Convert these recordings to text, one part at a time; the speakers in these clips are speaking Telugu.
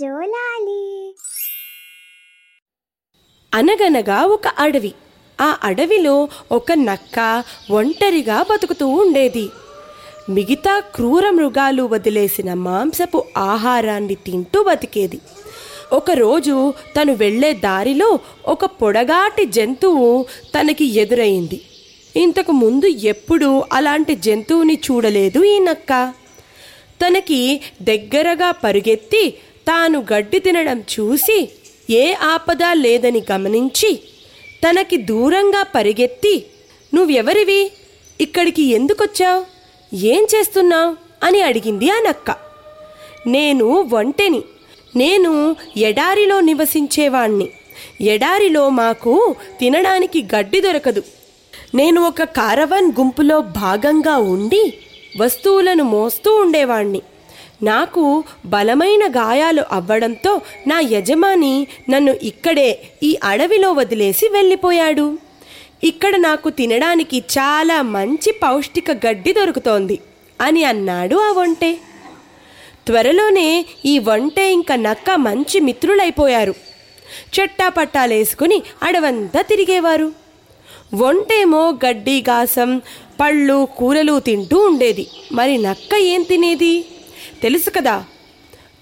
జోలాలి. అనగనగా ఒక అడవి. ఆ అడవిలో ఒక నక్క ఒంటరిగా బతుకుతూ ఉండేది. మిగతా క్రూర మృగాలు వదిలేసిన మాంసపు ఆహారాన్ని తింటూ బతికేది. ఒకరోజు తను వెళ్ళే దారిలో ఒక పొడగాటి జంతువు తనకి ఎదురైంది. ఇంతకు ముందు ఎప్పుడూ అలాంటి జంతువుని చూడలేదు ఈ నక్క. తనకి దగ్గరగా పరుగెత్తి తాను గడ్డి తినడం చూసి ఏ ఆపద లేదని గమనించి తనకి దూరంగా పరిగెత్తి నువ్వెవరివి? ఇక్కడికి ఎందుకొచ్చావు? ఏం చేస్తున్నావు? అని అడిగింది ఆ నక్క నేను ఒంటెని. నేను ఎడారిలో నివసించేవాణ్ణి. ఎడారిలో మాకు తినడానికి గడ్డి దొరకదు. నేను ఒక కారవాన్ గుంపులో భాగంగా ఉండి వస్తువులను మోస్తూ ఉండేవాణ్ణి. నాకు బలమైన గాయాలు అవ్వడంతో నా యజమాని నన్ను ఇక్కడే ఈ అడవిలో వదిలేసి వెళ్ళిపోయాడు. ఇక్కడ నాకు తినడానికి చాలా మంచి పౌష్టిక గడ్డి దొరుకుతోంది అని అన్నాడు ఆ వంటే త్వరలోనే ఈ వంటె ఇంకా నక్క మంచి మిత్రులైపోయారు. చెట్టాపట్టాలేసుకుని అడవంతా తిరిగేవారు. వంటేమో గడ్డి గాసం పళ్ళు కూరలు తింటూ ఉండేది. మరి నక్క ఏం తినేది? తెలుసు కదా.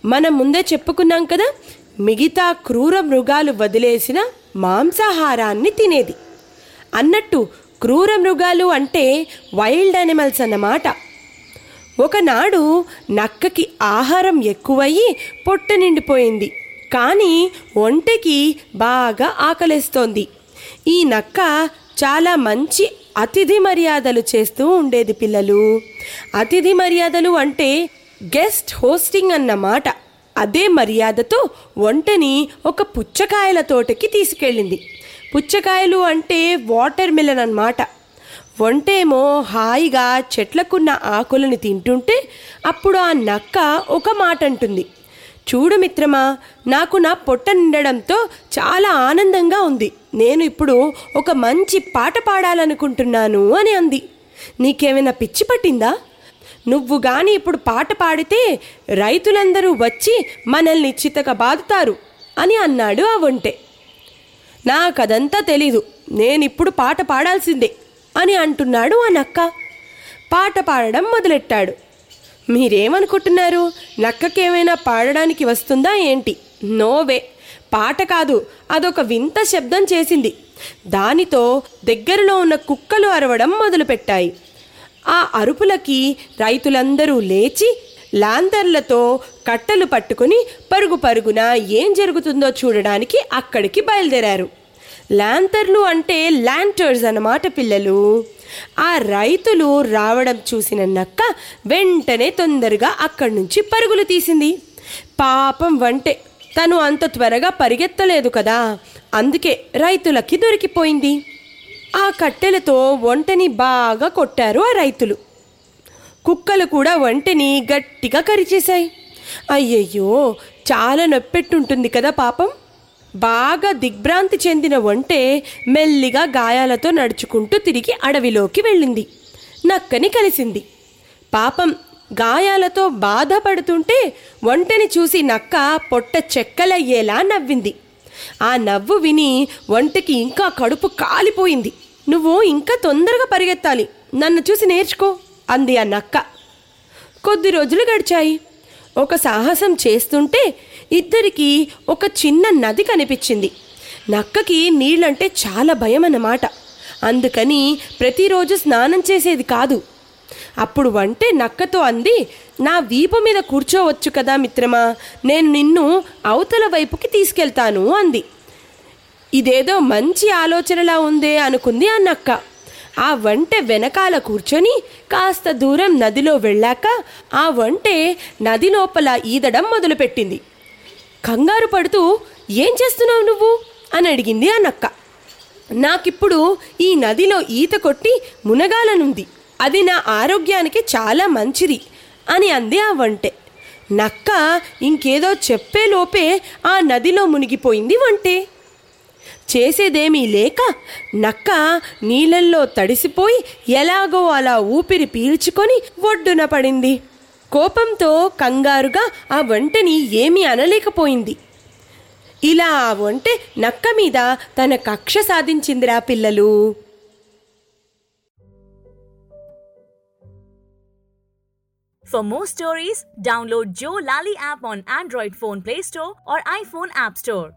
మనం ముందే చెప్పుకున్నాం కదా మిగతా క్రూర మృగాలు వదిలేసిన మాంసాహారాన్ని తినేది. అన్నట్టు క్రూర మృగాలు అంటే వైల్డ్ యానిమల్స్ అన్నమాట. ఒకనాడు నక్కకి ఆహారం ఎక్కువయ్యి పొట్ట నిండిపోయింది. కానీ ఒంటెకి బాగా ఆకలిస్తోంది. ఈ నక్క చాలా మంచి అతిథి మర్యాదలు చేస్తూ ఉండేది పిల్లలు. అతిథి మర్యాదలు అంటే గెస్ట్ హోస్టింగ్ అన్నమాట అదే మర్యాదతో ఒంటని ఒక పుచ్చకాయల తోటకి తీసుకెళ్ళింది. పుచ్చకాయలు అంటే వాటర్ మిలన్ అన్నమాట. ఒంటేమో హాయిగా చెట్లకున్న ఆకులను తింటుంటే అప్పుడు ఆ నక్క ఒక మాట అంటుంది చూడు మిత్రమా నాకు నా పొట్ట నిండడంతో చాలా ఆనందంగా ఉంది. నేను ఇప్పుడు ఒక మంచి పాట పాడాలనుకుంటున్నాను అని అంది. నీకేమైనా పిచ్చి పట్టిందా? నువ్వు గాని ఇప్పుడు పాట పాడితే రైతులందరూ వచ్చి మనల్ని చితక బాదుతారు అని అన్నాడు ఆ ఒంటె. నాకదంతా తెలీదు నేనిప్పుడు పాట పాడాల్సిందే అని అంటున్నాడు ఆ నక్క. పాట పాడడం మొదలెట్టాడు. మీరేమనుకుంటున్నారు? నక్కకేమైనా పాడడానికి వస్తుందా ఏంటి? నోవే. పాట కాదు అదొక వింత శబ్దం చేసింది. దానితో దగ్గరలో ఉన్న కుక్కలు అరవడం మొదలుపెట్టాయి. ఆ అరుపులకి రైతులందరూ లేచి లాంతర్లతో కట్టలు పట్టుకుని పరుగు పరుగున ఏం జరుగుతుందో చూడడానికి అక్కడికి బయలుదేరారు. లాంతర్లు అంటే ల్యాంటర్స్ అన్నమాట పిల్లలు. ఆ రైతులు రావడం చూసిన నక్క వెంటనే తొందరగా అక్కడి నుంచి పరుగులు తీసింది. పాపం వంటే తను అంత త్వరగా పరిగెత్తలేదు కదా అందుకే రైతులకి దొరికిపోయింది. ఆ కట్టెలతో ఒంటని బాగా కొట్టారు ఆ రైతులు. కుక్కలు కూడా వంటని గట్టిగా కరిచేశాయి. అయ్యయ్యో చాలా నొప్పెట్టుంటుంది కదా పాపం. బాగా దిగ్భ్రాంతి చెందిన ఒంటె మెల్లిగా గాయాలతో నడుచుకుంటూ తిరిగి అడవిలోకి వెళ్ళింది. నక్కని కలిసింది. పాపం గాయాలతో బాధపడుతుంటే ఒంటెని చూసి నక్క పొట్ట చెక్కలయ్యేలా నవ్వింది. ఆ నవ్వు విని ఒంటకి ఇంకా కడుపు కాలిపోయింది. నువ్వు ఇంకా తొందరగా పరిగెత్తాలి. నన్ను చూసి నేర్చుకో అంది ఆ నక్క. కొద్ది రోజులు గడిచాయి. ఒక సాహసం చేస్తుంటే ఇద్దరికి ఒక చిన్న నది కనిపించింది. నక్కకి నీళ్ళంటే చాలా భయం అన్నమాట అందుకని ప్రతిరోజు స్నానం చేసేది కాదు. అప్పుడు వంటే నక్కతో అంది నా వీపు మీద కూర్చోవచ్చు కదా మిత్రమా? నేను నిన్ను అవతల వైపుకి తీసుకెళ్తాను అంది. ఇదేదో మంచి ఆలోచనలా ఉందే అనుకుంది ఆ నక్క. ఆ వంటె వెనకాల కూర్చొని కాస్త దూరం నదిలో వెళ్ళాక ఆ వంటె నది లోపల ఈదడం మొదలుపెట్టింది. కంగారు పడుతూ ఏం చేస్తున్నావు నువ్వు? అని అడిగింది ఆ నక్క. నాకిప్పుడు ఈ నదిలో ఈత కొట్టి మునగాలనుంది. అది నా ఆరోగ్యానికి చాలా మంచిది అని అంది ఆ వంటె. నక్క ఇంకేదో చెప్పే లోపే ఆ నదిలో మునిగిపోయింది వంటే. చేసేదేమీ లేక నక్క నీళ్ళల్లో తడిసిపోయి ఎలాగో అలా ఊపిరి పీల్చుకొని ఒడ్డున పడింది. కోపంతో కంగారుగా ఆ వంటని ఏమీ అనలేకపోయింది. ఇలా ఆ ఒంటె నక్క మీద తన కక్ష సాధించిందిరా పిల్లలు. For more stories, download Joe Lally app on Android phone Play Store or iPhone App Store.